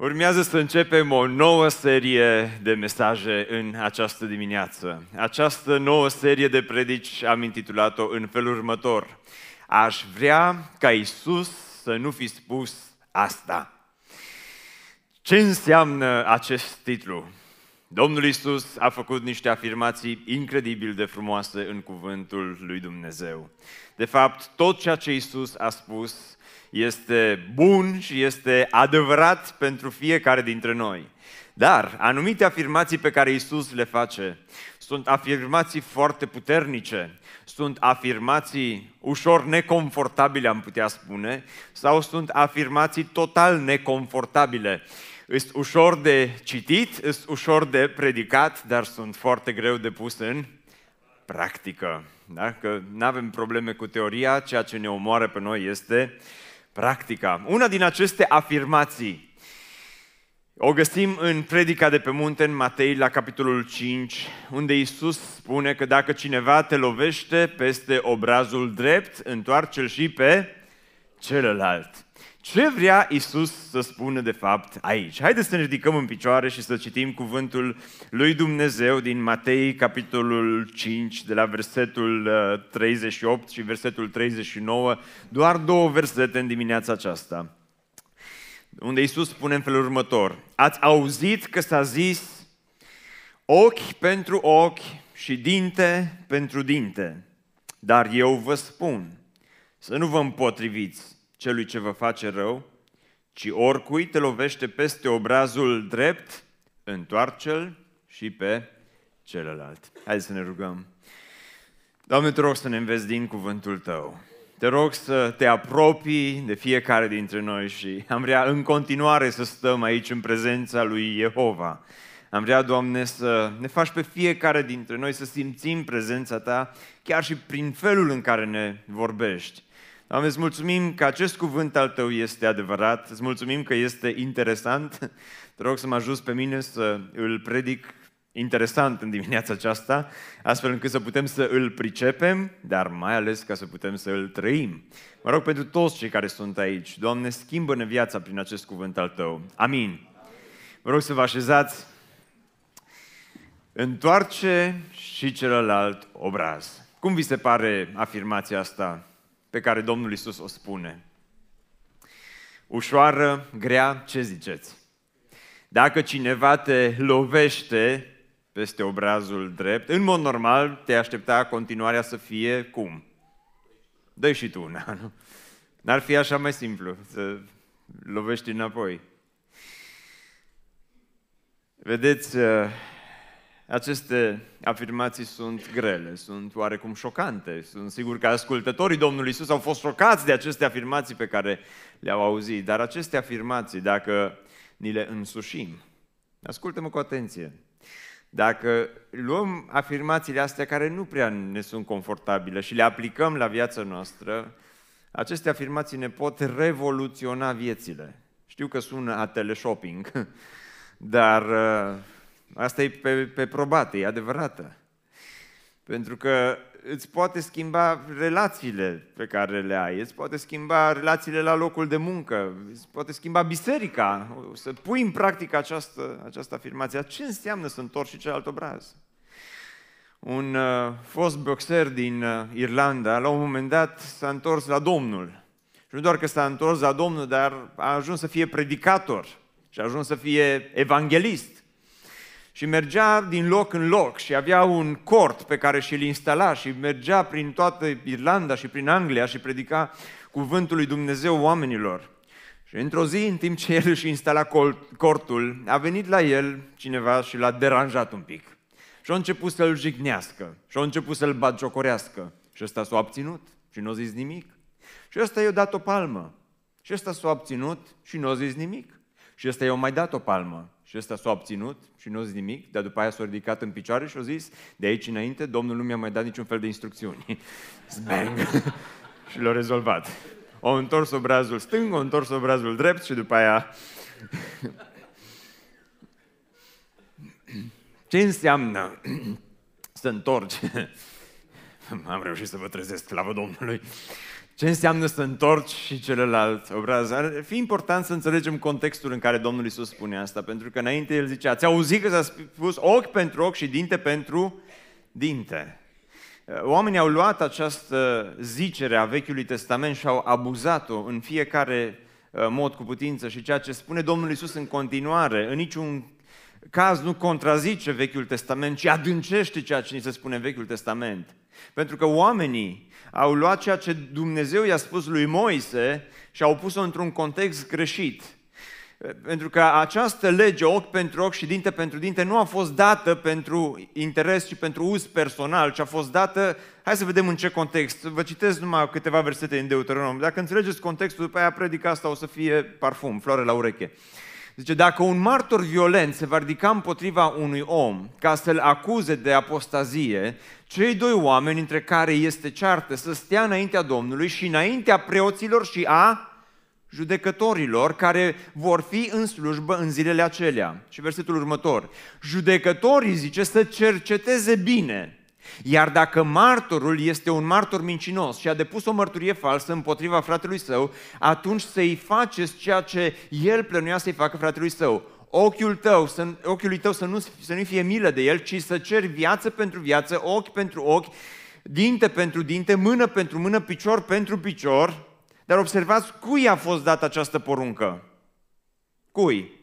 Urmează să începem o nouă serie de mesaje în această dimineață. Această nouă serie de predici am intitulat-o în felul următor. Aș vrea ca Isus să nu fi spus asta. Ce înseamnă acest titlu? Domnul Isus a făcut niște afirmații incredibil de frumoase în cuvântul lui Dumnezeu. De fapt, tot ceea ce Isus a spus este bun și este adevărat pentru fiecare dintre noi. Dar anumite afirmații pe care Isus le face sunt afirmații foarte puternice, sunt afirmații ușor neconfortabile, am putea spune, sau sunt afirmații total neconfortabile. Sunt ușor de citit, sunt ușor de predicat, dar sunt foarte greu de pus în practică. Da? Că nu avem probleme cu teoria, ceea ce ne omoară pe noi este practica. Una din aceste afirmații o găsim în predica de pe munte în Matei la capitolul 5, unde Isus spune că dacă cineva te lovește peste obrazul drept, întoarce-l și pe celălalt. Ce vrea Isus să spună de fapt aici? Haideți să ne ridicăm în picioare și să citim cuvântul lui Dumnezeu din Matei, capitolul 5, de la versetul 38 uh, și versetul 39, doar două versete în dimineața aceasta, unde Isus spune în felul următor, Ați auzit că s-a zis ochi pentru ochi și dinte pentru dinte, dar eu vă spun să nu vă împotriviți celui ce vă face rău, ci oricui te lovește peste obrazul drept, întoarce-l și pe celălalt. Hai să ne rugăm. Doamne, te rog să ne înveți din cuvântul Tău. Te rog să te apropii de fiecare dintre noi și am vrea în continuare să stăm aici în prezența lui Jehova. Am vrea, Doamne, să ne faci pe fiecare dintre noi să simțim prezența Ta, chiar și prin felul în care ne vorbești. Doamne, îți mulțumim că acest cuvânt al Tău este adevărat, îți mulțumim că este interesant. Te rog să mă ajut pe mine să îl predic interesant în dimineața aceasta, astfel încât să putem să îl pricepem, dar mai ales ca să putem să îl trăim. Mă rog pentru toți cei care sunt aici, Doamne, schimbă-ne viața prin acest cuvânt al Tău. Amin. Vă rog să vă așezați. Întoarce și celălalt obraz. Cum vi se pare afirmația asta? Pe care Domnul Isus o spune. Ușoară, grea, ce ziceți? Dacă cineva te lovește peste obrazul drept, în mod normal te aștepta continuarea să fie cum? dă și tu una, nu? N-ar fi așa mai simplu să lovești înapoi. Vedeți, aceste afirmații sunt grele, sunt oarecum șocante. Sunt sigur că ascultătorii Domnului Isus au fost șocați de aceste afirmații pe care le-au auzit. Dar aceste afirmații, dacă ni le însușim, ascultă-mă cu atenție, dacă luăm afirmațiile astea care nu prea ne sunt confortabile și le aplicăm la viața noastră, aceste afirmații ne pot revoluționa viețile. Știu că sună a teleshopping, dar Asta e pe, pe probate, e adevărată. Pentru că îți poate schimba relațiile pe care le ai, îți poate schimba relațiile la locul de muncă, îți poate schimba biserica, să pui în practică această, această afirmație. Ce înseamnă să întorci și celălalt obraz? Un uh, fost boxer din uh, Irlanda, la un moment dat, s-a întors la Domnul. Și nu doar că s-a întors la Domnul, dar a ajuns să fie predicator și a ajuns să fie evanghelist și mergea din loc în loc și avea un cort pe care și-l instala și mergea prin toată Irlanda și prin Anglia și predica cuvântul lui Dumnezeu oamenilor. Și într-o zi, în timp ce el își instala cortul, a venit la el cineva și l-a deranjat un pic. Și a început să-l jignească și a început să-l batjocorească. Și ăsta s-a abținut și nu a zis nimic. Și ăsta i-a dat o palmă. Și ăsta s-a abținut și nu a zis nimic. Și ăsta i-a mai dat o palmă. Și ăsta s-a obținut și nu a zis nimic, dar după aia s-a ridicat în picioare și a zis, de aici înainte, Domnul nu mi-a mai dat niciun fel de instrucțiuni. Zbang! și l-a rezolvat. O întors obrazul stâng, o întors obrazul drept și după aia... Ce înseamnă să întorci am reușit să vă trezesc, slavă Domnului. Ce înseamnă să întorci și celălalt obraz? Ar fi important să înțelegem contextul în care Domnul Isus spune asta, pentru că înainte el zicea, ați auzit că s-a spus ochi pentru ochi și dinte pentru dinte. Oamenii au luat această zicere a Vechiului Testament și au abuzat-o în fiecare uh, mod cu putință și ceea ce spune Domnul Isus în continuare, în niciun caz nu contrazice Vechiul Testament, ci adâncește ceea ce ni se spune în Vechiul Testament. Pentru că oamenii au luat ceea ce Dumnezeu i-a spus lui Moise și au pus-o într-un context greșit. Pentru că această lege, ochi pentru ochi și dinte pentru dinte, nu a fost dată pentru interes și pentru uz personal, ci a fost dată, hai să vedem în ce context. Vă citesc numai câteva versete în Deuteronom. Dacă înțelegeți contextul, după aia predica asta o să fie parfum, floare la ureche. Zice, dacă un martor violent se va ridica împotriva unui om ca să-l acuze de apostazie, cei doi oameni între care este ceartă să stea înaintea Domnului și înaintea preoților și a judecătorilor care vor fi în slujbă în zilele acelea. Și versetul următor. Judecătorii, zice, să cerceteze bine. Iar dacă martorul este un martor mincinos și a depus o mărturie falsă împotriva fratelui său, atunci să-i faceți ceea ce el plănuia să-i facă fratelui său. Ochiul tău, să, ochiului tău să nu, să nu fie milă de el, ci să ceri viață pentru viață, ochi pentru ochi, dinte pentru dinte, mână pentru mână, picior pentru picior, dar observați cui a fost dată această poruncă. Cui?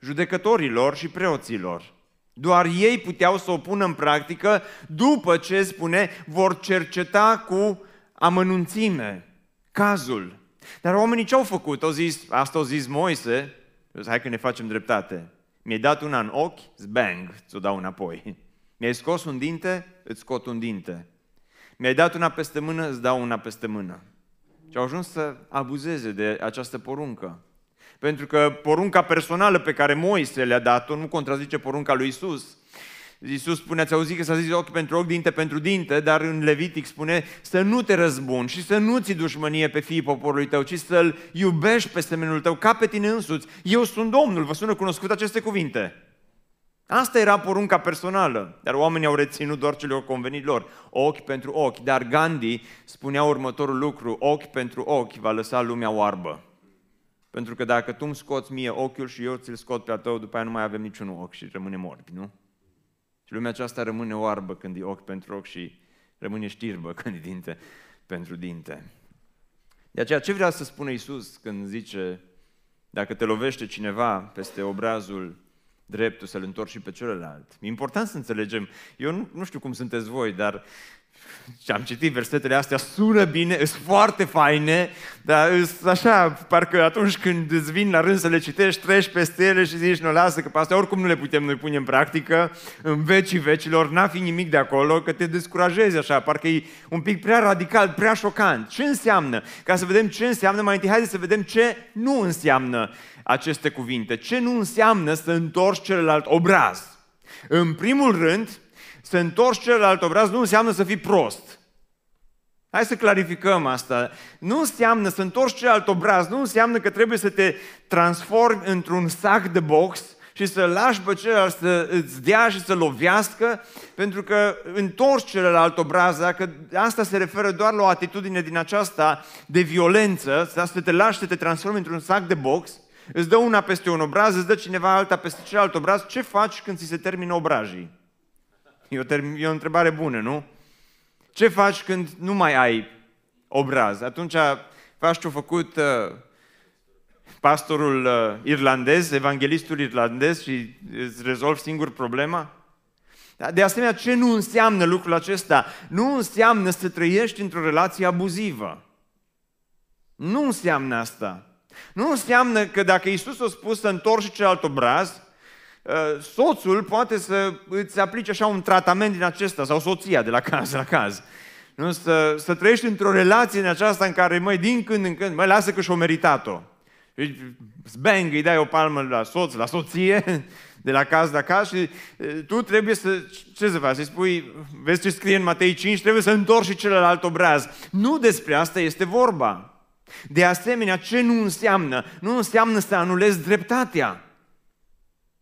Judecătorilor și preoților. Doar ei puteau să o pună în practică după ce, spune, vor cerceta cu amănunțime cazul. Dar oamenii ce au făcut? Au zis, asta au zis Moise, hai că ne facem dreptate. Mi-ai dat una în ochi, zbang, ți-o dau înapoi. Mi-ai scos un dinte, îți scot un dinte. Mi-ai dat una peste mână, îți dau una peste mână. Și au ajuns să abuzeze de această poruncă. Pentru că porunca personală pe care Moise le-a dat-o nu contrazice porunca lui Isus. Iisus spune, ați auzit că s-a zis ochi pentru ochi, dinte pentru dinte, dar în Levitic spune să nu te răzbuni și să nu ți dușmănie pe fiii poporului tău, ci să-l iubești pe semenul tău ca pe tine însuți. Eu sunt Domnul, vă sună cunoscut aceste cuvinte. Asta era porunca personală, dar oamenii au reținut doar ce le-au convenit lor. Ochi pentru ochi, dar Gandhi spunea următorul lucru, ochi pentru ochi va lăsa lumea oarbă. Pentru că dacă tu îmi scoți mie ochiul și eu ți-l scot pe a tău, după aia nu mai avem niciun ochi și rămânem orbi, nu? Și lumea aceasta rămâne oarbă când e ochi pentru ochi și rămâne știrbă când e dinte pentru dinte. De aceea ce vrea să spună Isus când zice dacă te lovește cineva peste obrazul dreptul să-l întorci și pe celălalt. E important să înțelegem. Eu nu, nu știu cum sunteți voi, dar și am citit versetele astea, sună bine, sunt foarte faine, dar sunt așa, parcă atunci când îți vin la rând să le citești, treci peste ele și zici, nu lasă, că pe astea oricum nu le putem noi pune în practică, în vecii vecilor, n-a fi nimic de acolo, că te descurajezi așa, parcă e un pic prea radical, prea șocant. Ce înseamnă? Ca să vedem ce înseamnă, mai întâi haideți să vedem ce nu înseamnă aceste cuvinte. Ce nu înseamnă să întorci celălalt obraz? În primul rând, să întorci celălalt obraz nu înseamnă să fii prost. Hai să clarificăm asta. Nu înseamnă să întorci celălalt obraz, nu înseamnă că trebuie să te transformi într-un sac de box și să lași pe celălalt să îți dea și să lovească, pentru că întorci celălalt obraz, dacă asta se referă doar la o atitudine din aceasta de violență, să te lași să te transformi într-un sac de box, îți dă una peste un obraz, îți dă cineva alta peste celălalt obraz, ce faci când ți se termină obrajii? E o, term- e o întrebare bună, nu? Ce faci când nu mai ai obraz? Atunci faci ce-a făcut uh, pastorul uh, irlandez, evanghelistul irlandez și îți rezolvi singur problema? De asemenea, ce nu înseamnă lucrul acesta? Nu înseamnă să trăiești într-o relație abuzivă. Nu înseamnă asta. Nu înseamnă că dacă Isus a spus să întorci celălalt obraz, ă, soțul poate să îți aplice așa un tratament din acesta, sau soția de la caz la caz. Nu? Să, să trăiești într-o relație în aceasta în care, mai din când în când, mai lasă că și-o meritat-o. Bang, îi dai o palmă la soț, la soție, de la caz la caz și tu trebuie să, ce să faci? Să spui, vezi ce scrie în Matei 5, trebuie să întorci și celălalt obraz. Nu despre asta este vorba. De asemenea, ce nu înseamnă? Nu înseamnă să anulezi dreptatea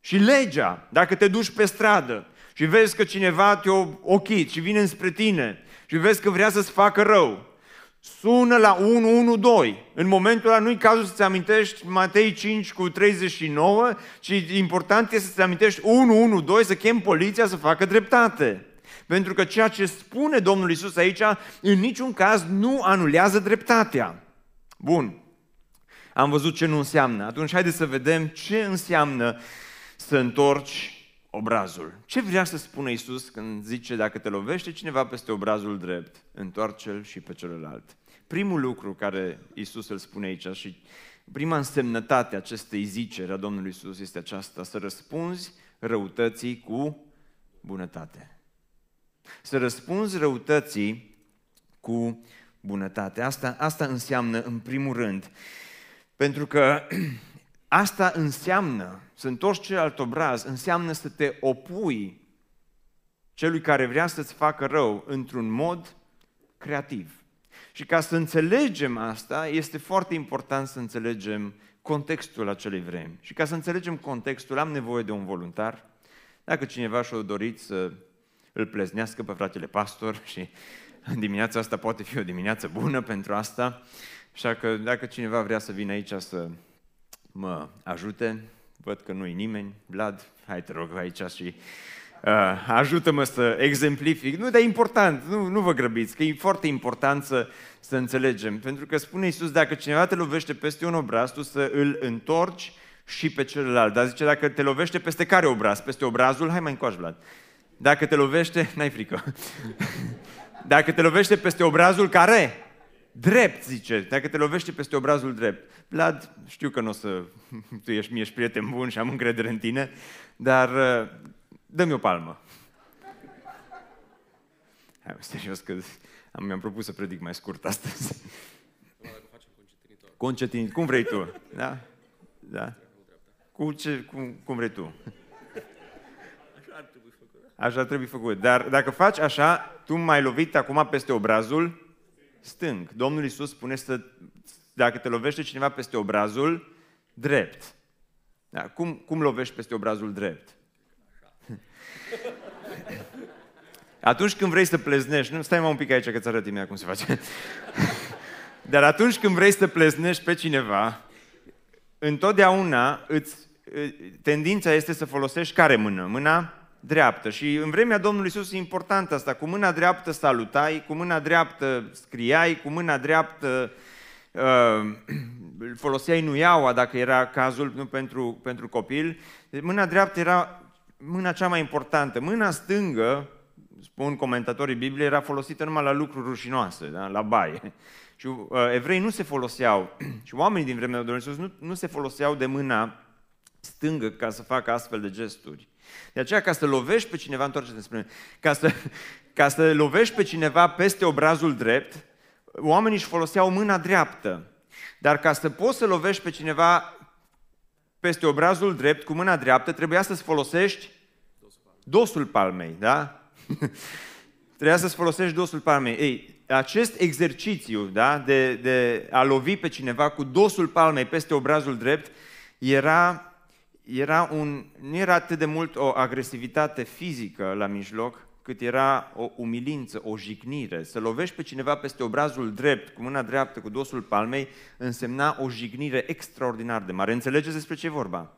și legea. Dacă te duci pe stradă și vezi că cineva te-a ochit și vine înspre tine și vezi că vrea să-ți facă rău, sună la 112. În momentul ăla nu-i cazul să-ți amintești Matei 5 cu 39, ci important este să-ți amintești 112, să chem poliția să facă dreptate. Pentru că ceea ce spune Domnul Isus aici, în niciun caz nu anulează dreptatea. Bun. Am văzut ce nu înseamnă. Atunci haideți să vedem ce înseamnă să întorci obrazul. Ce vrea să spună Isus când zice dacă te lovește cineva peste obrazul drept, întoarce-l și pe celălalt. Primul lucru care Isus îl spune aici și prima însemnătate acestei ziceri a Domnului Isus este aceasta, să răspunzi răutății cu bunătate. Să răspunzi răutății cu bunătate. Asta, asta înseamnă, în primul rând, pentru că asta înseamnă, să întorci celălalt obraz, înseamnă să te opui celui care vrea să-ți facă rău într-un mod creativ. Și ca să înțelegem asta, este foarte important să înțelegem contextul acelei vremi. Și ca să înțelegem contextul, am nevoie de un voluntar. Dacă cineva și-a dorit să îl pleznească pe fratele pastor și dimineața asta poate fi o dimineață bună pentru asta, așa că dacă cineva vrea să vină aici să mă ajute, văd că nu-i nimeni, Vlad, hai te rog aici și uh, ajută-mă să exemplific. Nu, dar e important, nu, nu vă grăbiți, că e foarte important să, să înțelegem. Pentru că spune Iisus, dacă cineva te lovește peste un obraz, tu să îl întorci și pe celălalt. Dar zice, dacă te lovește peste care obraz? Peste obrazul? Hai mai încoași, Vlad. Dacă te lovește, n-ai frică. Dacă te lovește peste obrazul care? Drept, zice. Dacă te lovește peste obrazul drept. Vlad, știu că nu o să... Tu ești, mi ești prieten bun și am încredere în tine, dar uh, dă-mi o palmă. Hai, serios că am, mi-am propus să predic mai scurt astăzi. Concetinitor. Cum vrei tu? Da? Da? Cu ce, cum, cum vrei tu? Așa trebuie făcut. Dar dacă faci așa, tu m-ai lovit acum peste obrazul stâng. Domnul Iisus spune să, dacă te lovește cineva peste obrazul drept. Da, cum, cum lovești peste obrazul drept? Atunci când vrei să pleznești, nu, stai mai un pic aici că ți arăt imediat cum se face. Dar atunci când vrei să pleznești pe cineva, întotdeauna îți, tendința este să folosești care mână? Mâna dreaptă. Și în vremea Domnului Isus e important asta. Cu mâna dreaptă salutai, cu mâna dreaptă scriai, cu mâna dreaptă uh, foloseai nuiaua dacă era cazul nu, pentru, pentru copil. Deci mâna dreaptă era mâna cea mai importantă. Mâna stângă, spun comentatorii Bibliei, era folosită numai la lucruri rușinoase, da? la baie. Și uh, evrei nu se foloseau, și oamenii din vremea Domnului Isus nu, nu se foloseau de mâna stângă ca să facă astfel de gesturi. De aceea, ca să lovești pe cineva, întoarce-te spre ca să, ca să lovești pe cineva peste obrazul drept, oamenii își foloseau mâna dreaptă. Dar ca să poți să lovești pe cineva peste obrazul drept, cu mâna dreaptă, trebuia să-ți folosești dosul palmei, da? trebuia să-ți folosești dosul palmei. Ei, acest exercițiu da, de, de a lovi pe cineva cu dosul palmei peste obrazul drept era era un, nu era atât de mult o agresivitate fizică la mijloc, cât era o umilință, o jignire. Să lovești pe cineva peste obrazul drept, cu mâna dreaptă, cu dosul palmei, însemna o jignire extraordinar de mare. Înțelegeți despre ce vorba?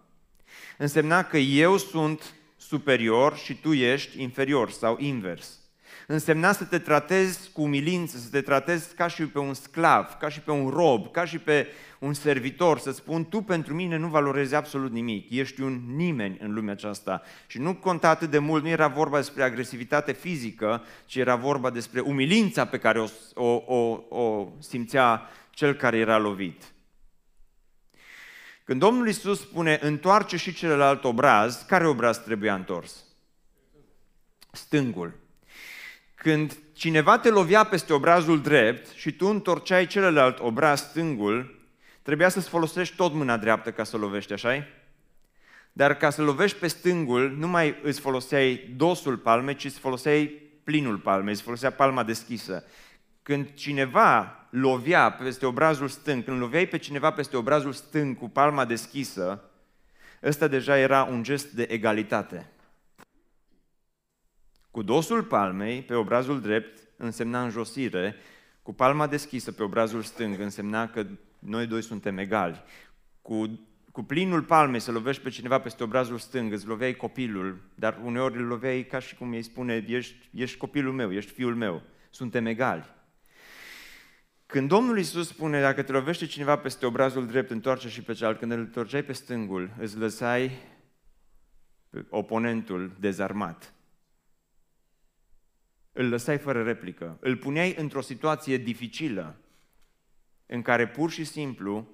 Însemna că eu sunt superior și tu ești inferior sau invers. Însemna să te tratezi cu umilință, să te tratezi ca și pe un sclav, ca și pe un rob, ca și pe un servitor, să spun, tu pentru mine nu valorezi absolut nimic, ești un nimeni în lumea aceasta. Și nu conta atât de mult, nu era vorba despre agresivitate fizică, ci era vorba despre umilința pe care o, o, o, o simțea cel care era lovit. Când Domnul Isus spune, întoarce și celălalt obraz, care obraz trebuia întors? Stângul. Când cineva te lovea peste obrazul drept și tu întorceai celălalt obraz stângul, Trebuia să-ți folosești tot mâna dreaptă ca să lovești, așa Dar ca să lovești pe stângul, nu mai îți foloseai dosul palmei, ci îți foloseai plinul palmei, îți folosea palma deschisă. Când cineva lovea peste obrazul stâng, când loveai pe cineva peste obrazul stâng cu palma deschisă, ăsta deja era un gest de egalitate. Cu dosul palmei, pe obrazul drept, însemna înjosire, cu palma deschisă pe obrazul stâng însemna că noi doi suntem egali. Cu, cu plinul palmei să lovești pe cineva peste obrazul stâng, îți loveai copilul, dar uneori îl loveai ca și cum îi spune, ești, ești copilul meu, ești fiul meu, suntem egali. Când Domnul Iisus spune, dacă te lovește cineva peste obrazul drept, întoarce și pe cealaltă, când îl întorceai pe stângul, îți lăsai oponentul dezarmat. Îl lăsai fără replică. Îl puneai într-o situație dificilă în care pur și simplu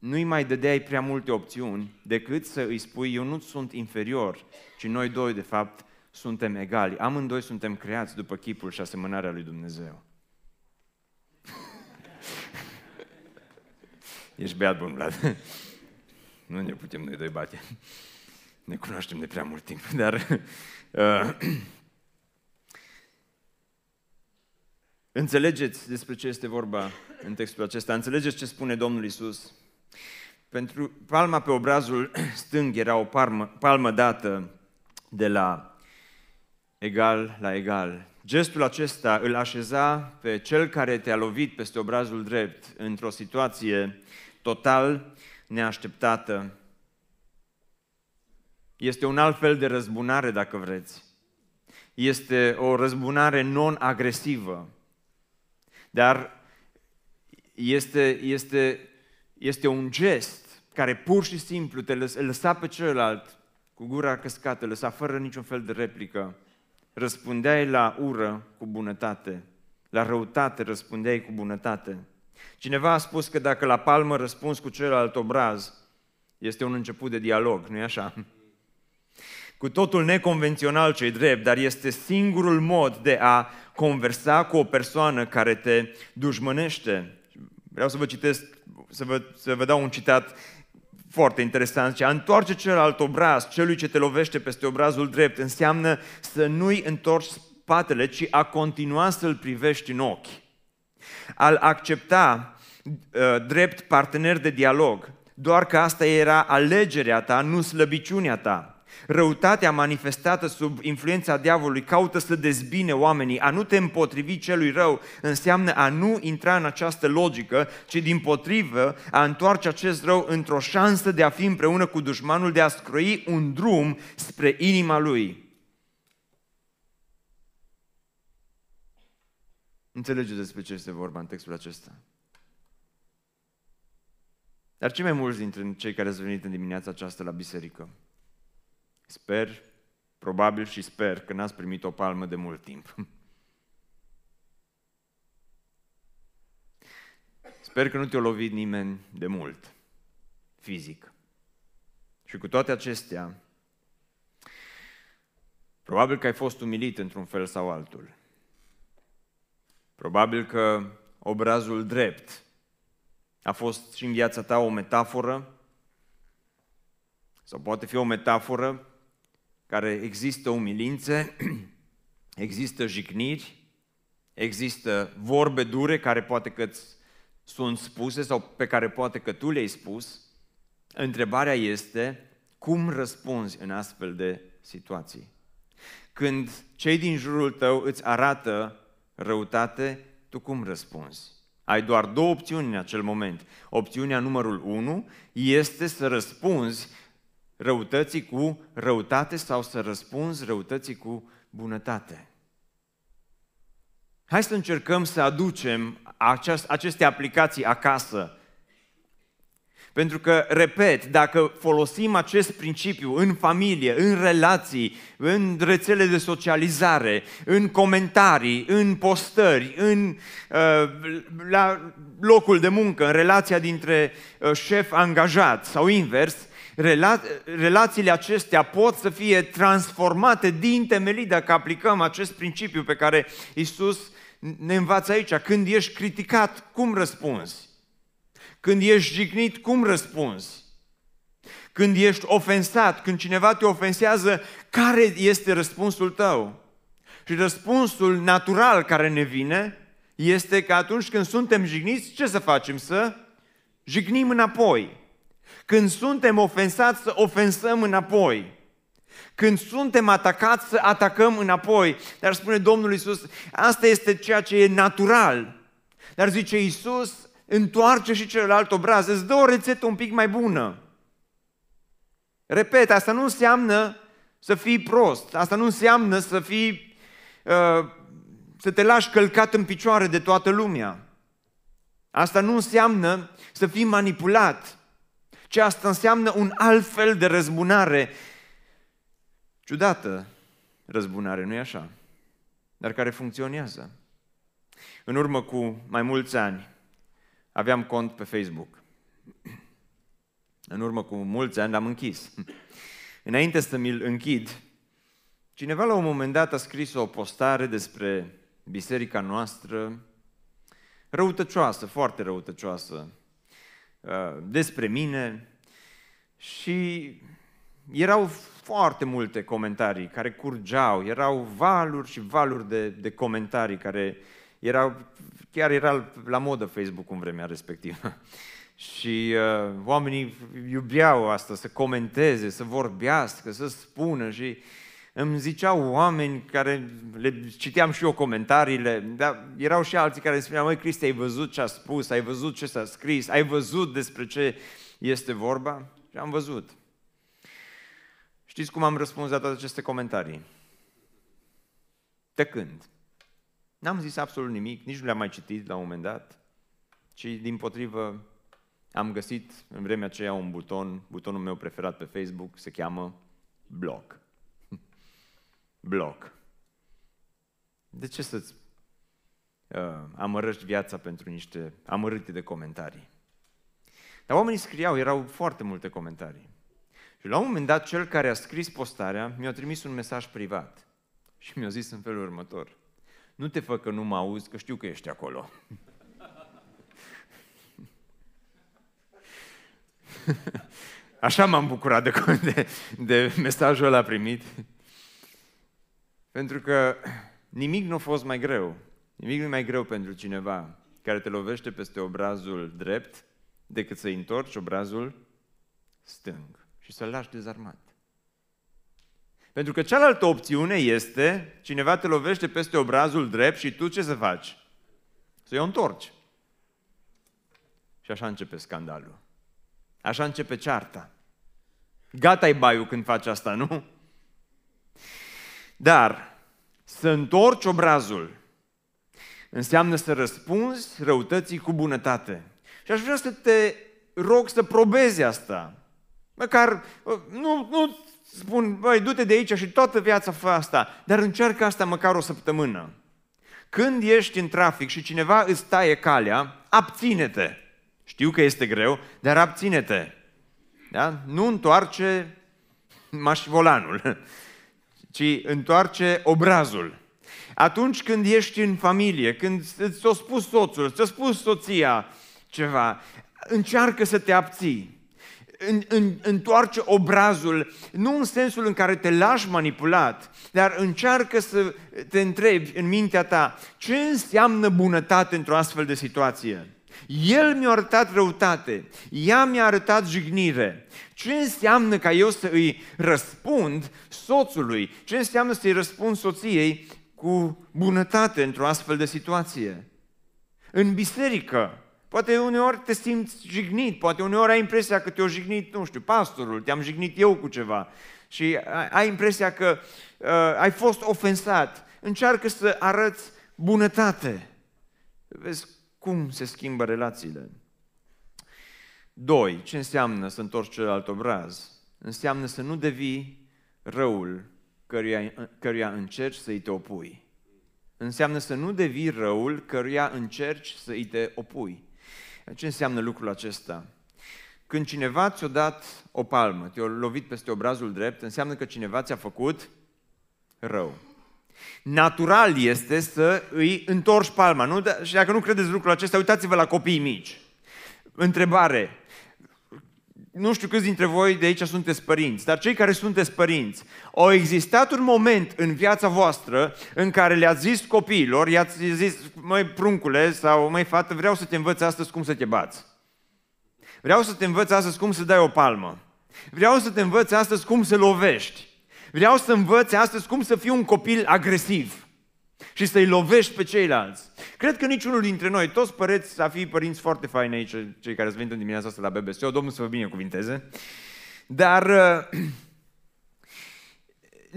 nu-i mai dădeai prea multe opțiuni decât să îi spui eu nu sunt inferior, ci noi doi de fapt suntem egali. Amândoi suntem creați după chipul și asemănarea lui Dumnezeu. Ești beat bun, Vlad. Nu ne putem noi doi bate. Ne cunoaștem de prea mult timp, dar... Uh, înțelegeți despre ce este vorba în textul acesta. Înțelegeți ce spune Domnul Isus. Pentru palma pe obrazul stâng era o palmă, palmă dată de la egal la egal. Gestul acesta îl așeza pe cel care te-a lovit peste obrazul drept într-o situație total neașteptată. Este un alt fel de răzbunare, dacă vreți. Este o răzbunare non-agresivă. Dar este, este, este un gest care pur și simplu te lăsa, lăsa pe celălalt cu gura căscată, lăsa fără niciun fel de replică. Răspundeai la ură cu bunătate, la răutate răspundeai cu bunătate. Cineva a spus că dacă la palmă răspunzi cu celălalt obraz, este un început de dialog, nu-i așa? Cu totul neconvențional cei drept, dar este singurul mod de a conversa cu o persoană care te dușmănește. Vreau să vă citesc, să vă, să vă dau un citat foarte interesant. Ce a întoarce celălalt obraz, celui ce te lovește peste obrazul drept, înseamnă să nu-i întorci spatele, ci a continua să-l privești în ochi al accepta uh, drept partener de dialog, doar că asta era alegerea ta, nu slăbiciunea ta. Răutatea manifestată sub influența diavolului caută să dezbine oamenii. A nu te împotrivi celui rău înseamnă a nu intra în această logică, ci din potrivă a întoarce acest rău într-o șansă de a fi împreună cu dușmanul, de a scroi un drum spre inima lui. Înțelegeți despre ce este vorba în textul acesta. Dar cei mai mulți dintre cei care ați venit în dimineața aceasta la biserică, sper, probabil și sper că n-ați primit o palmă de mult timp. Sper că nu te-a lovit nimeni de mult, fizic. Și cu toate acestea, probabil că ai fost umilit într-un fel sau altul. Probabil că obrazul drept a fost și în viața ta o metaforă, sau poate fi o metaforă care există umilințe, există jigniri, există vorbe dure care poate că sunt spuse sau pe care poate că tu le-ai spus. Întrebarea este cum răspunzi în astfel de situații. Când cei din jurul tău îți arată răutate, tu cum răspunzi? Ai doar două opțiuni în acel moment. Opțiunea numărul 1 este să răspunzi răutății cu răutate sau să răspunzi răutății cu bunătate. Hai să încercăm să aducem aceste aplicații acasă pentru că, repet, dacă folosim acest principiu în familie, în relații, în rețele de socializare, în comentarii, în postări, în, uh, la locul de muncă, în relația dintre uh, șef angajat sau invers, rela- relațiile acestea pot să fie transformate din temelii dacă aplicăm acest principiu pe care Isus ne învață aici. Când ești criticat, cum răspunzi? Când ești jignit, cum răspunzi? Când ești ofensat, când cineva te ofensează, care este răspunsul tău? Și răspunsul natural care ne vine este că atunci când suntem jigniți, ce să facem? Să jignim înapoi. Când suntem ofensați, să ofensăm înapoi. Când suntem atacați, să atacăm înapoi. Dar spune Domnul Isus, asta este ceea ce e natural. Dar zice Isus, întoarce și celălalt obraz, îți dă o rețetă un pic mai bună. Repet, asta nu înseamnă să fii prost, asta nu înseamnă să fii, uh, să te lași călcat în picioare de toată lumea. Asta nu înseamnă să fii manipulat, ci asta înseamnă un alt fel de răzbunare. Ciudată răzbunare, nu-i așa? Dar care funcționează. În urmă cu mai mulți ani, aveam cont pe Facebook. În urmă cu mulți ani l-am închis. Înainte să mi-l închid, cineva la un moment dat a scris o postare despre biserica noastră, răutăcioasă, foarte răutăcioasă, uh, despre mine și erau foarte multe comentarii care curgeau, erau valuri și valuri de, de comentarii care erau, chiar era la modă Facebook în vremea respectivă. Și uh, oamenii iubeau asta, să comenteze, să vorbească, să spună și îmi ziceau oameni care le citeam și eu comentariile, dar erau și alții care îmi spuneau, măi Cristi, ai văzut ce a spus, ai văzut ce s-a scris, ai văzut despre ce este vorba? Și am văzut. Știți cum am răspuns la toate aceste comentarii? Tăcând. N-am zis absolut nimic, nici nu le-am mai citit la un moment dat, ci din potrivă am găsit în vremea aceea un buton, butonul meu preferat pe Facebook, se cheamă bloc. Bloc. De ce să-ți uh, amărăști viața pentru niște amărâte de comentarii? Dar oamenii scriau, erau foarte multe comentarii. Și la un moment dat, cel care a scris postarea mi-a trimis un mesaj privat și mi-a zis în felul următor. Nu te fă că nu mă auzi, că știu că ești acolo. Așa m-am bucurat de, de, de mesajul ăla primit. Pentru că nimic nu a fost mai greu. Nimic nu e mai greu pentru cineva care te lovește peste obrazul drept decât să-i întorci obrazul stâng și să-l lași dezarmat. Pentru că cealaltă opțiune este, cineva te lovește peste obrazul drept și tu ce să faci? Să-i o întorci. Și așa începe scandalul. Așa începe cearta. Gata-i baiul când faci asta, nu? Dar să întorci obrazul înseamnă să răspunzi răutății cu bunătate. Și aș vrea să te rog să probezi asta. Măcar, nu, nu spun, băi, du-te de aici și toată viața fă asta, dar încearcă asta măcar o săptămână. Când ești în trafic și cineva îți taie calea, abține-te. Știu că este greu, dar abține-te. Da? Nu întoarce volanul, ci întoarce obrazul. Atunci când ești în familie, când ți-a spus soțul, ți-a spus soția ceva, încearcă să te abții în, în, întoarce obrazul, nu în sensul în care te lași manipulat, dar încearcă să te întrebi în mintea ta ce înseamnă bunătate într-o astfel de situație. El mi-a arătat răutate, ea mi-a arătat jignire. Ce înseamnă ca eu să îi răspund soțului? Ce înseamnă să îi răspund soției cu bunătate într-o astfel de situație? În biserică, Poate uneori te simți jignit, poate uneori ai impresia că te-o jignit, nu știu, pastorul, te-am jignit eu cu ceva și ai impresia că uh, ai fost ofensat. Încearcă să arăți bunătate. Vezi cum se schimbă relațiile. Doi, ce înseamnă să întorci celălalt obraz? Înseamnă să nu devii răul căruia, căruia încerci să-i te opui. Înseamnă să nu devii răul căruia încerci să-i te opui. Ce înseamnă lucrul acesta? Când cineva ți-a dat o palmă, te-a lovit peste obrazul drept, înseamnă că cineva ți-a făcut rău. Natural este să îi întorci palma. Nu? Da, și dacă nu credeți lucrul acesta, uitați-vă la copiii mici. Întrebare. Nu știu câți dintre voi de aici sunteți părinți, dar cei care sunteți părinți, au existat un moment în viața voastră în care le-ați zis copiilor, i-ați zis, măi pruncule sau măi fată, vreau să te învăț astăzi cum să te bați. Vreau să te învăț astăzi cum să dai o palmă. Vreau să te învăț astăzi cum să lovești. Vreau să învăț astăzi cum să fiu un copil agresiv și să-i lovești pe ceilalți. Cred că niciunul dintre noi, toți păreți a fi părinți foarte faini aici, cei care sunt venit în dimineața asta la BBC, o Domnul să vă binecuvinteze, dar uh,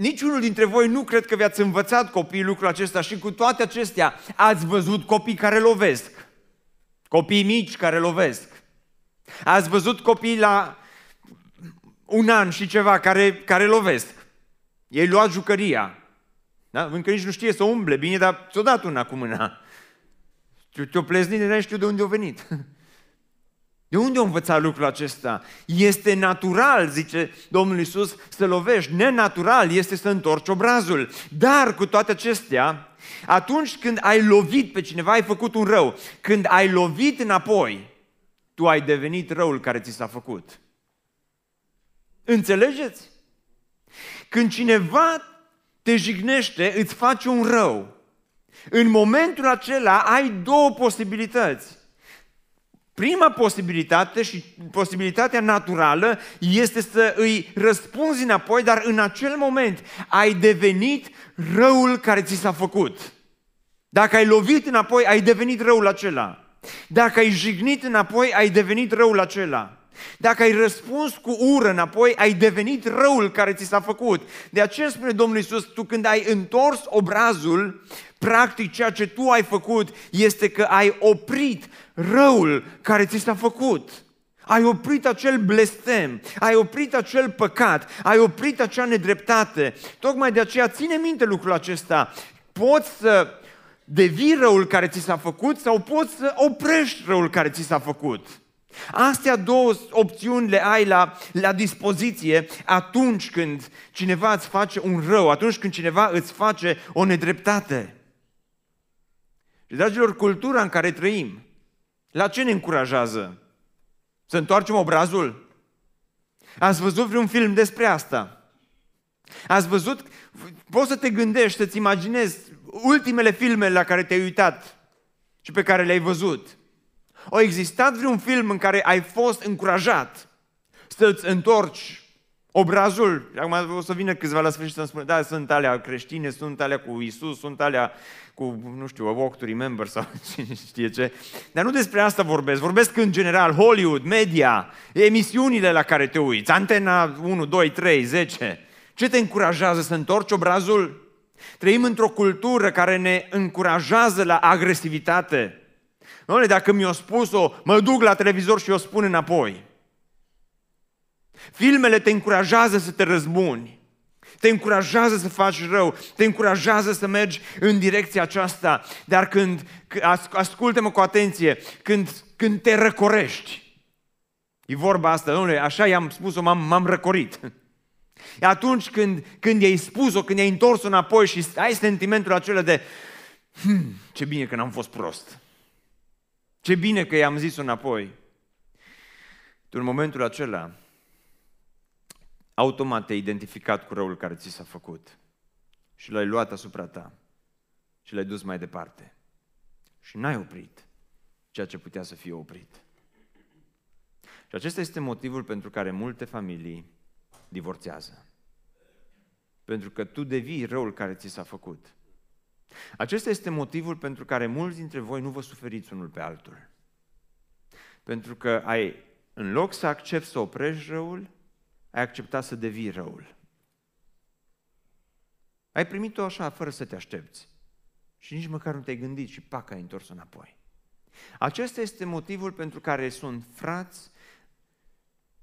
niciunul dintre voi nu cred că vi-ați învățat copiii lucrul acesta și cu toate acestea ați văzut copii care lovesc. Copii mici care lovesc. Ați văzut copii la un an și ceva care, care lovesc. Ei luat jucăria. Da? Încă nici nu știe să umble bine, dar ți-o dat una cu mâna. Te-o pleznit, nu știu de unde a venit. De unde a învățat lucrul acesta? Este natural, zice Domnul Isus, să lovești. Nenatural este să întorci obrazul. Dar cu toate acestea, atunci când ai lovit pe cineva, ai făcut un rău. Când ai lovit înapoi, tu ai devenit răul care ți s-a făcut. Înțelegeți? Când cineva te jignește, îți face un rău. În momentul acela ai două posibilități. Prima posibilitate și posibilitatea naturală este să îi răspunzi înapoi, dar în acel moment ai devenit răul care ți s-a făcut. Dacă ai lovit înapoi, ai devenit răul acela. Dacă ai jignit înapoi, ai devenit răul acela. Dacă ai răspuns cu ură înapoi, ai devenit răul care ți s-a făcut. De aceea spune Domnul Isus, tu când ai întors obrazul, practic ceea ce tu ai făcut este că ai oprit răul care ți s-a făcut. Ai oprit acel blestem, ai oprit acel păcat, ai oprit acea nedreptate. Tocmai de aceea ține minte lucrul acesta. Poți să devii răul care ți s-a făcut sau poți să oprești răul care ți s-a făcut. Astea două opțiuni le ai la, la dispoziție atunci când cineva îți face un rău, atunci când cineva îți face o nedreptate. Și, dragilor, cultura în care trăim, la ce ne încurajează? Să întoarcem obrazul? Ați văzut vreun film despre asta? Ați văzut? Poți să te gândești, să-ți imaginezi ultimele filme la care te-ai uitat și pe care le-ai văzut. Au existat vreun film în care ai fost încurajat să-ți întorci obrazul? Acum o să vină câțiva la sfârșit să-mi spună, da, sunt alea creștine, sunt alea cu Isus, sunt alea cu, nu știu, a walk to remember sau cine știe ce. Dar nu despre asta vorbesc. Vorbesc în general, Hollywood, media, emisiunile la care te uiți, Antena 1, 2, 3, 10. Ce te încurajează să întorci obrazul? Trăim într-o cultură care ne încurajează la agresivitate. Doamne, dacă mi-o spus-o, mă duc la televizor și o spun înapoi. Filmele te încurajează să te răzbuni te încurajează să faci rău, te încurajează să mergi în direcția aceasta, dar când, ascultă-mă cu atenție, când, când te răcorești, e vorba asta, domnule, așa i-am spus-o, m-am, m-am răcorit. Atunci când, când i-ai spus-o, când i-ai întors-o înapoi și ai sentimentul acela de hm, ce bine că n-am fost prost. Ce bine că i-am zis-o înapoi. Tu în momentul acela automat te-ai identificat cu răul care ți s-a făcut și l-ai luat asupra ta și l-ai dus mai departe. Și n-ai oprit ceea ce putea să fie oprit. Și acesta este motivul pentru care multe familii divorțează. Pentru că tu devii răul care ți s-a făcut. Acesta este motivul pentru care mulți dintre voi nu vă suferiți unul pe altul. Pentru că ai, în loc să accepti să oprești răul, ai acceptat să devii răul. Ai primit-o așa, fără să te aștepți. Și nici măcar nu te-ai gândit și pac, ai întors înapoi. Acesta este motivul pentru care sunt frați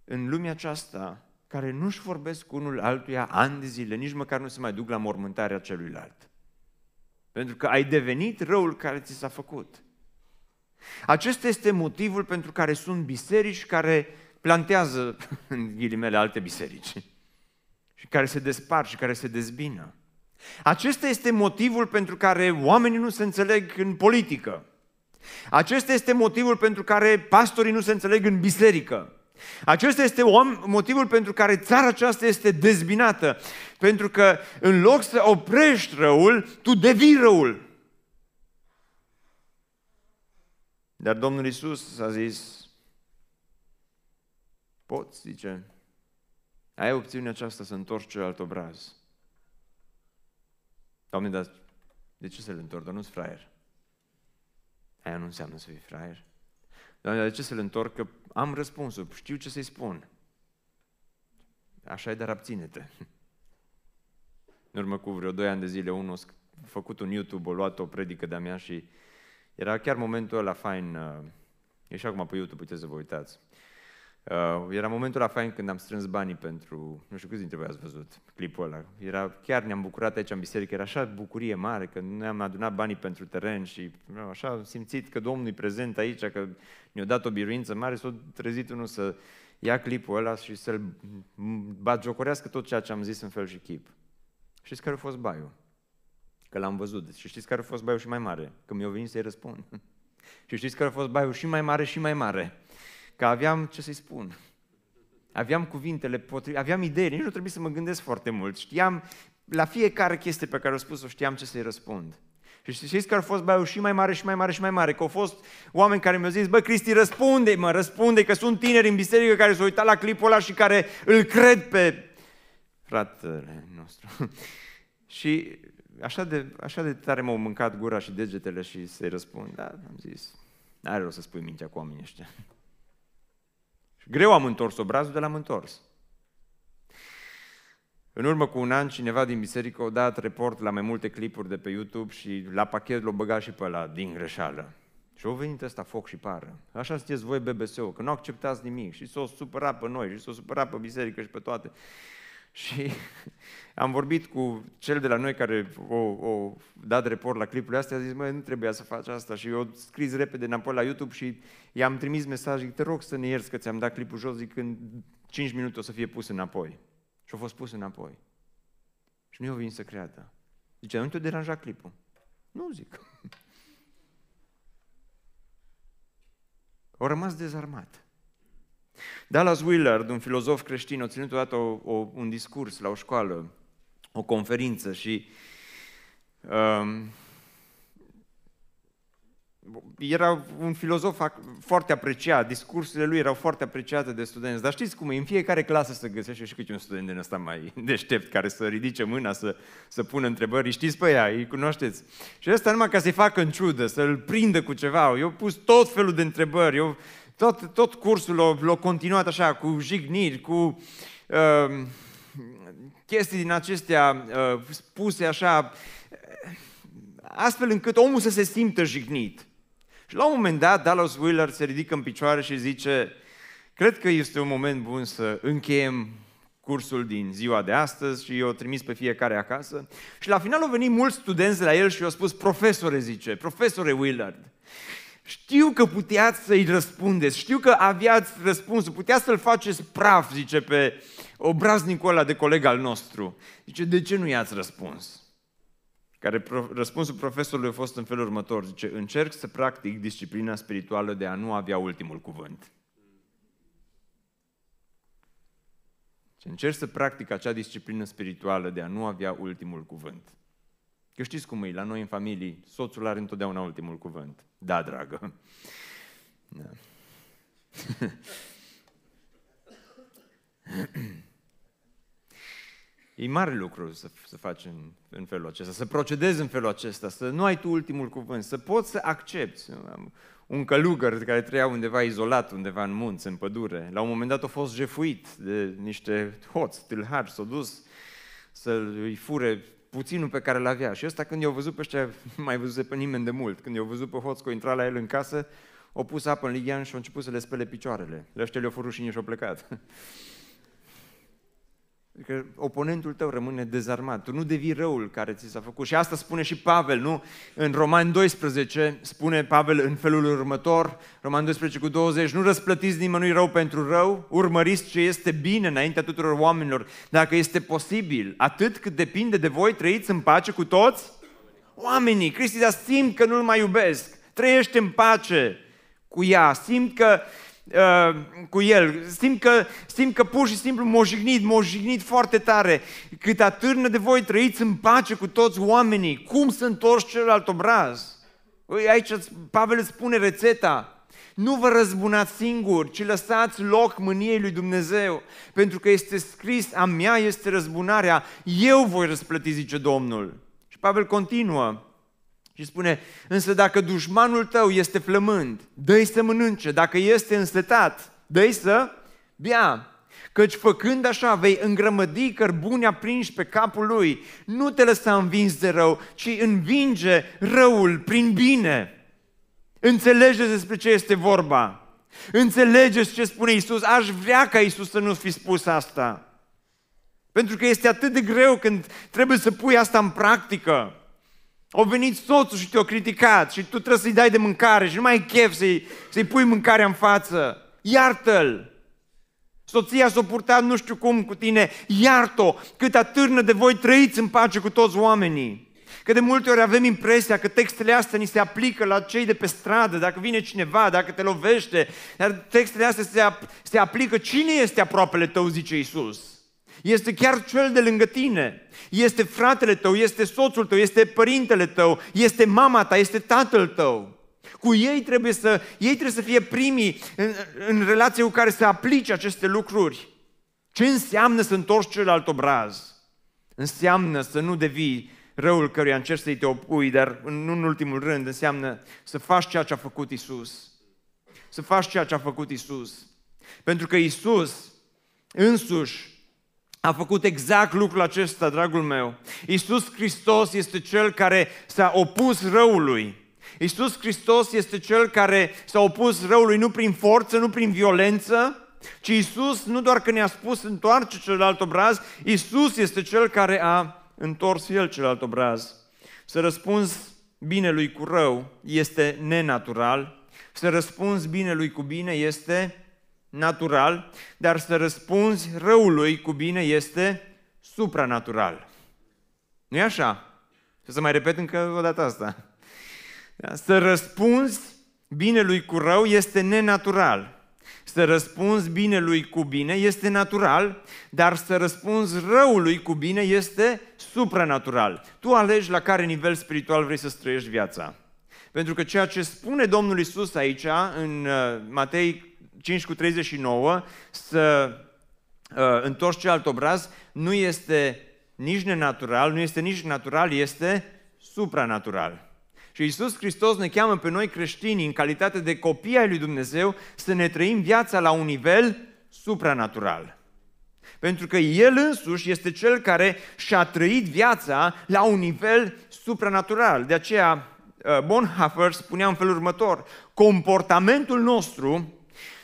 în lumea aceasta care nu-și vorbesc unul altuia ani de zile, nici măcar nu se mai duc la mormântarea celuilalt. Pentru că ai devenit răul care ți s-a făcut. Acesta este motivul pentru care sunt biserici care plantează, în ghilimele, alte biserici și care se despar și care se dezbină. Acesta este motivul pentru care oamenii nu se înțeleg în politică. Acesta este motivul pentru care pastorii nu se înțeleg în biserică. Acesta este motivul pentru care țara aceasta este dezbinată. Pentru că în loc să oprești răul, tu devii răul. Dar Domnul Isus a zis, Poți, zice, ai opțiunea aceasta să întorci celălalt obraz. Doamne, dar de ce să le întorc? Dar nu-s fraier. Aia nu înseamnă să fii fraier. Doamne, de ce să le întorc? Că am răspunsul, știu ce să-i spun. Așa e, dar abține-te. În urmă cu vreo 2 ani de zile, unul a făcut un YouTube, a luat o predică de-a mea și era chiar momentul ăla fain, uh, e și acum pe YouTube, puteți să vă uitați. Uh, era momentul ăla fain când am strâns banii pentru, nu știu câți dintre voi ați văzut clipul ăla. Era, chiar ne-am bucurat aici în biserică, era așa bucurie mare că ne-am adunat banii pentru teren și uh, așa am simțit că Domnul e prezent aici, că ne-a dat o biruință mare, s-a trezit unul să ia clipul ăla și să-l batjocorească tot ceea ce am zis în fel și chip. Știți care a fost baiul? Că l-am văzut. Și știți care a fost baiul și mai mare? Că mi-au venit să-i răspund. și știți care a fost baiul și mai mare și mai mare? Că aveam ce să-i spun. Aveam cuvintele potrivite, aveam idei, nici nu trebuie să mă gândesc foarte mult. Știam, la fiecare chestie pe care o spus-o, știam ce să-i răspund. Și știți că a fost baiul și mai mare și mai mare și mai mare, că au fost oameni care mi-au zis, bă, Cristi, răspunde mă, răspunde, că sunt tineri în biserică care s-au uitat la clipul ăla și care îl cred pe fratele nostru. și așa de, așa de tare m-au mâncat gura și degetele și să-i răspund, da, am zis, are rost să spui mintea cu oamenii ăștia. Și greu am întors obrazul, de l-am întors. În urmă cu un an, cineva din biserică a dat report la mai multe clipuri de pe YouTube și la pachet l-a băgat și pe ăla din greșeală. Și au venit ăsta foc și pară. Așa sunteți voi BBSO, că nu acceptați nimic. Și s-au supărat pe noi, și s-au supărat pe biserică și pe toate. Și am vorbit cu cel de la noi care o, o dat report la clipurile astea, a zis, măi, nu trebuia să faci asta. Și eu scris repede înapoi la YouTube și i-am trimis mesaj, zic, te rog să ne ierți că ți-am dat clipul jos, zic, în 5 minute o să fie pus înapoi. Și a fost pus înapoi. Și nu i-au venit să creadă. Zice, nu te-a deranjat clipul? Nu, zic. Au rămas dezarmat. Dallas Willard, un filozof creștin, a ținut odată o, o, un discurs la o școală, o conferință și um, era un filozof foarte apreciat, discursurile lui erau foarte apreciate de studenți, dar știți cum e, în fiecare clasă se găsește și câte un student din ăsta mai deștept care să ridice mâna, să, să pună întrebări, știți pe ea, îi cunoașteți. Și ăsta numai ca să-i facă în ciudă, să-l prindă cu ceva, eu pus tot felul de întrebări, eu tot, tot cursul l-a, continuat așa, cu jigniri, cu uh, chestii din acestea uh, spuse așa, astfel încât omul să se simtă jignit. Și la un moment dat, Dallas Willard se ridică în picioare și zice, cred că este un moment bun să încheiem cursul din ziua de astăzi și i-o trimis pe fiecare acasă. Și la final au venit mulți studenți de la el și i-au spus, profesore, zice, profesore Willard, știu că puteați să-i răspundeți, știu că aveați răspunsul, puteați să-l faceți praf, zice pe obraznicul ăla de coleg al nostru. Zice, de ce nu i-ați răspuns? Care răspunsul profesorului a fost în felul următor, zice, încerc să practic disciplina spirituală de a nu avea ultimul cuvânt. Ce încerc să practic acea disciplină spirituală de a nu avea ultimul cuvânt. Că știți cum e, la noi în familie, soțul are întotdeauna ultimul cuvânt. Da, dragă. Da. E mare lucru să, să faci în, în felul acesta, să procedezi în felul acesta, să nu ai tu ultimul cuvânt, să poți să accepti. Un călugăr care trăia undeva izolat, undeva în munți, în pădure, la un moment dat a fost jefuit de niște hoți, tâlhari, s-au dus să-i fure puținul pe care l avea. Și ăsta când i-au văzut pe ăștia, nu mai văzut pe nimeni de mult, când i-au văzut pe hoț că intra la el în casă, au pus apă în lighean și au început să le spele picioarele. Le ăștia le-au furut și și-au plecat. Adică oponentul tău rămâne dezarmat. Tu nu devii răul care ți s-a făcut. Și asta spune și Pavel, nu? În Roman 12 spune Pavel în felul următor, Roman 12 cu 20, nu răsplătiți nimănui rău pentru rău, urmăriți ce este bine înaintea tuturor oamenilor. Dacă este posibil, atât cât depinde de voi, trăiți în pace cu toți oamenii. Cristi, dar simt că nu-L mai iubesc. Trăiește în pace cu ea. Simt că Uh, cu el. Simt că, simt că pur și simplu m-a jignit, m-a jignit foarte tare. Cât atârnă de voi trăiți în pace cu toți oamenii. Cum să întorci celălalt obraz? Aici Pavel îți spune rețeta. Nu vă răzbunați singuri, ci lăsați loc mâniei lui Dumnezeu. Pentru că este scris, a mea este răzbunarea, eu voi răsplăti, zice Domnul. Și Pavel continuă și spune, însă dacă dușmanul tău este flămând, dă-i să mănânce, dacă este însetat, dă-i să bea. Căci făcând așa vei îngrămădi cărbuni aprinși pe capul lui. Nu te lăsa învins de rău, ci învinge răul prin bine. Înțelegeți despre ce este vorba. Înțelegeți ce spune Isus. Aș vrea ca Isus să nu fi spus asta. Pentru că este atât de greu când trebuie să pui asta în practică. Au venit soțul și te-a criticat și tu trebuie să-i dai de mâncare și nu mai ai chef să-i, să-i pui mâncarea în față. Iartă-l! Soția s-a purtat nu știu cum cu tine, iartă-o, cât atârnă de voi trăiți în pace cu toți oamenii. Că de multe ori avem impresia că textele astea ni se aplică la cei de pe stradă, dacă vine cineva, dacă te lovește, dar textele astea se, ap- se aplică cine este aproapele tău, zice Isus. Este chiar cel de lângă tine. Este fratele tău, este soțul tău, este părintele tău, este mama ta, este tatăl tău. Cu ei trebuie să, ei trebuie să fie primii în, în relație cu care să aplice aceste lucruri. Ce înseamnă să întorci celălalt obraz? Înseamnă să nu devii răul căruia încerci să-i te opui, dar nu în ultimul rând înseamnă să faci ceea ce a făcut Isus. Să faci ceea ce a făcut Isus. Pentru că Isus însuși a făcut exact lucrul acesta, dragul meu. Isus Hristos este cel care s-a opus răului. Isus Hristos este cel care s-a opus răului nu prin forță, nu prin violență, ci Isus nu doar că ne-a spus întoarce celălalt obraz, Isus este cel care a întors el celălalt obraz. Să răspunzi binelui cu rău este nenatural, să răspunzi binelui cu bine este natural, dar să răspunzi răului cu bine este supranatural. nu e așa? Și să mai repet încă o dată asta. Da? Să răspunzi binelui cu rău este nenatural. Să răspunzi binelui cu bine este natural, dar să răspunzi răului cu bine este supranatural. Tu alegi la care nivel spiritual vrei să trăiești viața. Pentru că ceea ce spune Domnul Isus aici, în uh, Matei 5 cu 39, să uh, întorci celălalt obraz, nu este nici nenatural, nu este nici natural, este supranatural. Și Iisus Hristos ne cheamă pe noi creștini, în calitate de copii ai lui Dumnezeu, să ne trăim viața la un nivel supranatural. Pentru că El însuși este Cel care și-a trăit viața la un nivel supranatural. De aceea uh, Bonhoeffer spunea în felul următor, comportamentul nostru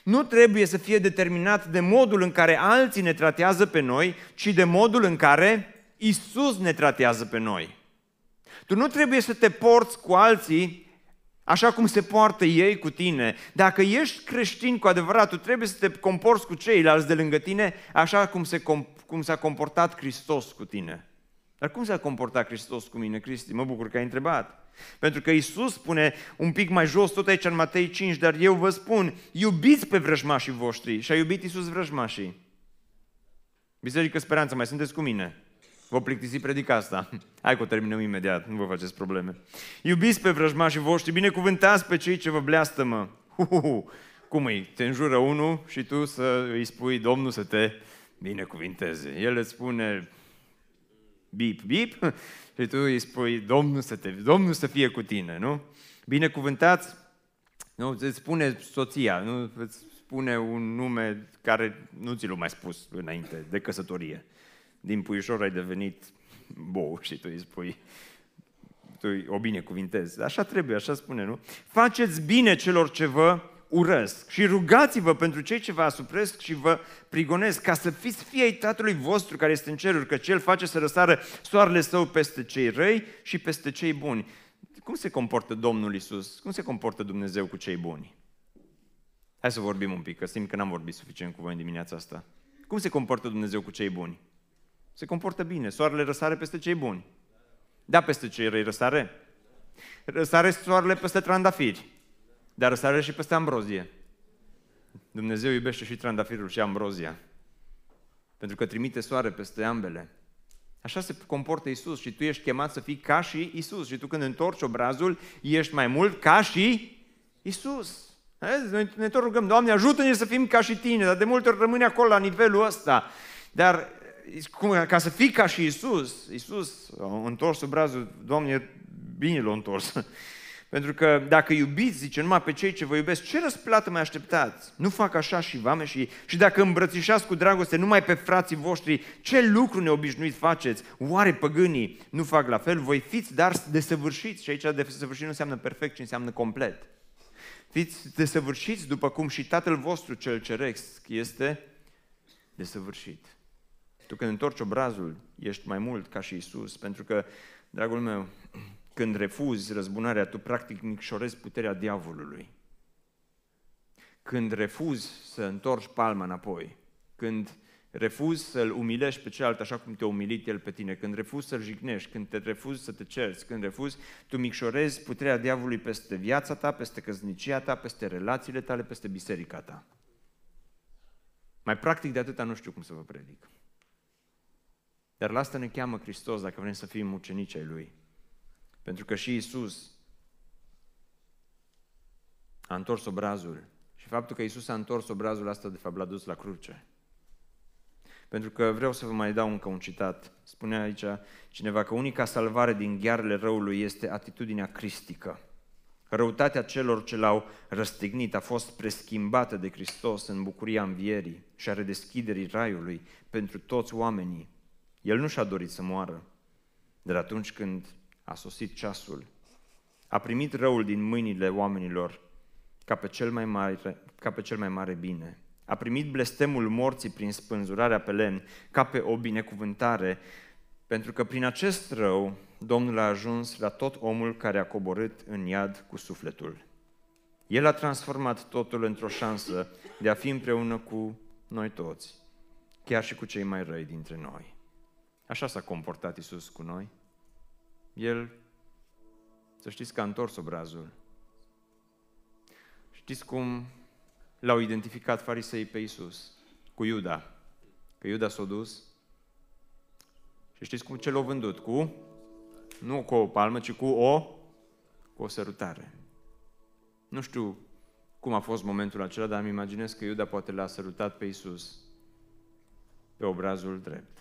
nu trebuie să fie determinat de modul în care alții ne tratează pe noi, ci de modul în care Isus ne tratează pe noi. Tu nu trebuie să te porți cu alții așa cum se poartă ei cu tine. Dacă ești creștin cu adevărat, tu trebuie să te comporți cu ceilalți de lângă tine așa cum, se, cum s-a comportat Hristos cu tine. Dar cum s-a comportat Hristos cu mine, Cristi? Mă bucur că ai întrebat. Pentru că Isus spune un pic mai jos, tot aici în Matei 5, dar eu vă spun, iubiți pe vrăjmașii voștri. Și a iubit Isus vrăjmașii. Biserică Speranță, mai sunteți cu mine? Vă plictisi predica asta. Hai că o terminăm imediat, nu vă faceți probleme. Iubiți pe vrăjmașii voștri, binecuvântați pe cei ce vă bleastămă. Uhuhu. Cum îi? Te înjură unul și tu să îi spui Domnul să te binecuvinteze. El îți spune bip, bip și tu îi spui Domnul să, te, Domnul să fie cu tine, nu? Binecuvântați, nu, îți spune soția, nu? Îți spune un nume care nu ți l-a mai spus înainte de căsătorie din puișor ai devenit bou și tu îi spui, tu o binecuvintezi. Așa trebuie, așa spune, nu? Faceți bine celor ce vă urăsc și rugați-vă pentru cei ce vă asupresc și vă prigonesc, ca să fiți fiei Tatălui vostru care este în ceruri, că Cel face să răsară soarele său peste cei răi și peste cei buni. Cum se comportă Domnul Isus? Cum se comportă Dumnezeu cu cei buni? Hai să vorbim un pic, că simt că n-am vorbit suficient cu voi în dimineața asta. Cum se comportă Dumnezeu cu cei buni? Se comportă bine. Soarele răsare peste cei buni. Da, peste cei răi răsare. Răsare soarele peste trandafiri. Dar răsare și peste ambrozie. Dumnezeu iubește și trandafirul și ambrozia. Pentru că trimite soare peste ambele. Așa se comportă Isus și tu ești chemat să fii ca și Isus. Și tu când întorci obrazul, ești mai mult ca și Isus. Noi ne tot rugăm, Doamne, ajută-ne să fim ca și tine, dar de multe ori rămâne acolo la nivelul ăsta. Dar cum, ca să fii ca și Isus, Isus a întors obrazul, Doamne, bine l-a întors. Pentru că dacă iubiți, zice, numai pe cei ce vă iubesc, ce răsplată mai așteptați? Nu fac așa și vame și Și dacă îmbrățișați cu dragoste numai pe frații voștri, ce lucru neobișnuit faceți? Oare păgânii nu fac la fel? Voi fiți dar desăvârșiți. Și aici desăvârșit nu înseamnă perfect, ci înseamnă complet. Fiți desăvârșiți după cum și Tatăl vostru cel ceresc este desăvârșit. Tu când întorci obrazul, ești mai mult ca și Isus, pentru că, dragul meu, când refuzi răzbunarea, tu practic micșorezi puterea diavolului. Când refuzi să întorci palma înapoi, când refuzi să-l umilești pe celălalt așa cum te-a umilit el pe tine, când refuzi să-l jignești, când te refuzi să te cerți, când refuzi, tu micșorezi puterea diavolului peste viața ta, peste căsnicia ta, peste relațiile tale, peste biserica ta. Mai practic de atâta nu știu cum să vă predic. Dar la asta ne cheamă Hristos dacă vrem să fim ucenici ai Lui. Pentru că și Isus a întors obrazul. Și faptul că Isus a întors obrazul asta, de fapt, l-a dus la cruce. Pentru că vreau să vă mai dau încă un citat. Spune aici cineva că unica salvare din ghearele răului este atitudinea cristică. Răutatea celor ce l-au răstignit a fost preschimbată de Hristos în bucuria învierii și a redeschiderii raiului pentru toți oamenii. El nu și-a dorit să moară, dar atunci când a sosit ceasul, a primit răul din mâinile oamenilor ca pe cel mai mare, ca pe cel mai mare bine. A primit blestemul morții prin spânzurarea pe lemn ca pe o binecuvântare, pentru că prin acest rău Domnul a ajuns la tot omul care a coborât în iad cu sufletul. El a transformat totul într-o șansă de a fi împreună cu noi toți, chiar și cu cei mai răi dintre noi. Așa s-a comportat Isus cu noi. El, să știți că a întors obrazul. Știți cum l-au identificat farisei pe Isus? Cu Iuda. Că Iuda s-a dus. Și știți cum ce l-au vândut? Cu? Nu cu o palmă, ci cu o, cu o sărutare. Nu știu cum a fost momentul acela, dar îmi imaginez că Iuda poate l-a sărutat pe Isus pe obrazul drept.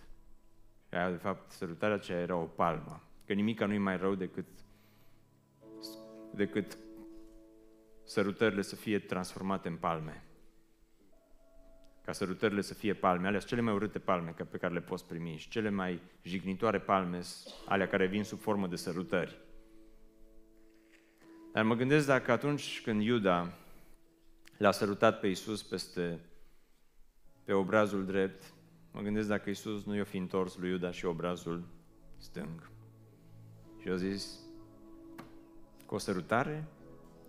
Și aia, de fapt, sărutarea aceea era o palmă. Că nimica nu-i mai rău decât, decât sărutările să fie transformate în palme. Ca sărutările să fie palme, alea cele mai urâte palme pe care le poți primi și cele mai jignitoare palme, alea care vin sub formă de sărutări. Dar mă gândesc dacă atunci când Iuda l-a sărutat pe Iisus peste pe obrazul drept, mă gândesc dacă Iisus nu i-a fi întors lui Iuda și obrazul stâng. Și a zis, cu o sărutare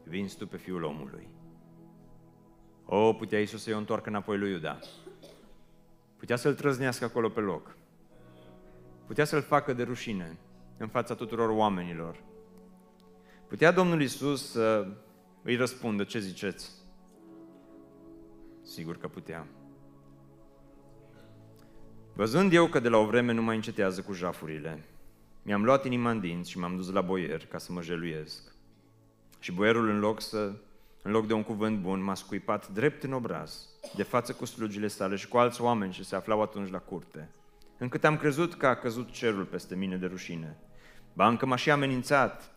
vinzi tu pe fiul omului. O, putea Iisus să-i o întoarcă înapoi lui Iuda. Putea să-l trăznească acolo pe loc. Putea să-l facă de rușine în fața tuturor oamenilor. Putea Domnul Iisus să îi răspundă, ce ziceți? Sigur că putea. Văzând eu că de la o vreme nu mai încetează cu jafurile, mi-am luat inima în dinți și m-am dus la boier ca să mă jeluiesc. Și boierul, în loc, să, în loc de un cuvânt bun, m-a scuipat drept în obraz, de față cu slugile sale și cu alți oameni ce se aflau atunci la curte, încât am crezut că a căzut cerul peste mine de rușine. Ba încă m-a și amenințat,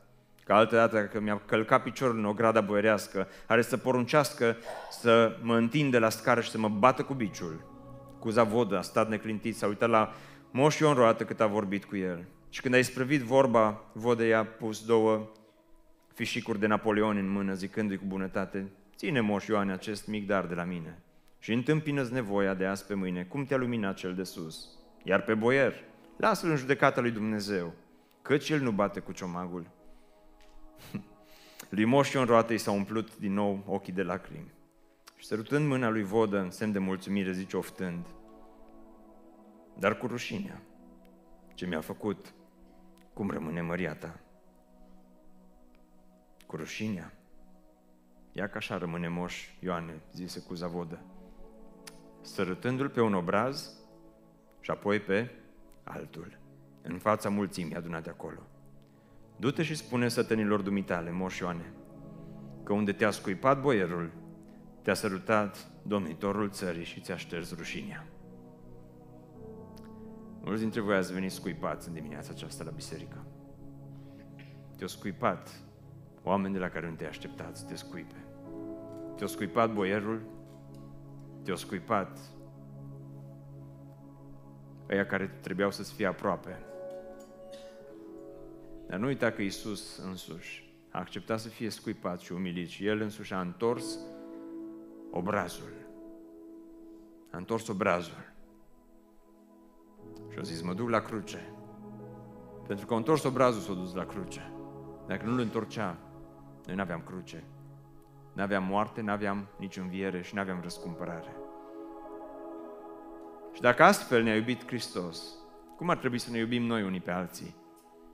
că altă dată că mi-a călcat piciorul în o grada boierească, are să poruncească să mă întinde la scară și să mă bată cu biciul. Cu zavodă a stat neclintit, s-a uitat la moș Ion Roată cât a vorbit cu el. Și când a isprăvit vorba, Vodă i-a pus două fișicuri de Napoleon în mână, zicându-i cu bunătate, ține moș Ioane acest mic dar de la mine și întâmpină nevoia de azi pe mâine, cum te-a luminat cel de sus. Iar pe boier, lasă-l în judecata lui Dumnezeu, căci el nu bate cu ciomagul. lui Moș Ion Roate i s-au umplut din nou ochii de lacrimi. Și sărutând mâna lui Vodă în semn de mulțumire, zice oftând, dar cu rușinea ce mi-a făcut, cum rămâne măria ta? Cu rușinea. Ia că așa rămâne moș Ioane, zise cu zavodă, sărătându-l pe un obraz și apoi pe altul, în fața mulțimii adunate acolo. Du-te și spune sătenilor dumitale, moș Ioane, că unde te-a scuipat boierul, te-a sărutat domnitorul țării și ți-a șters rușinea. Mulți dintre voi ați venit scuipați în dimineața aceasta la biserică. Te-au scuipat oameni de la care nu te așteptați să te scuipe. Te-a scuipat boierul, te-a scuipat ăia care trebuiau să-ți fie aproape. Dar nu uita că Isus însuși a acceptat să fie scuipat și umilit și El însuși a întors obrazul. A întors obrazul. Și a zis, mă duc la cruce. Pentru că a întors obrazul s-a dus la cruce. Dacă nu-l întorcea, noi nu aveam cruce. Nu aveam moarte, nu aveam nici înviere și nu aveam răscumpărare. Și dacă astfel ne-a iubit Hristos, cum ar trebui să ne iubim noi unii pe alții?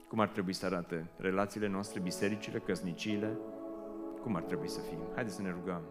Cum ar trebui să arate relațiile noastre, bisericile, căsniciile? Cum ar trebui să fim? Haideți să ne rugăm.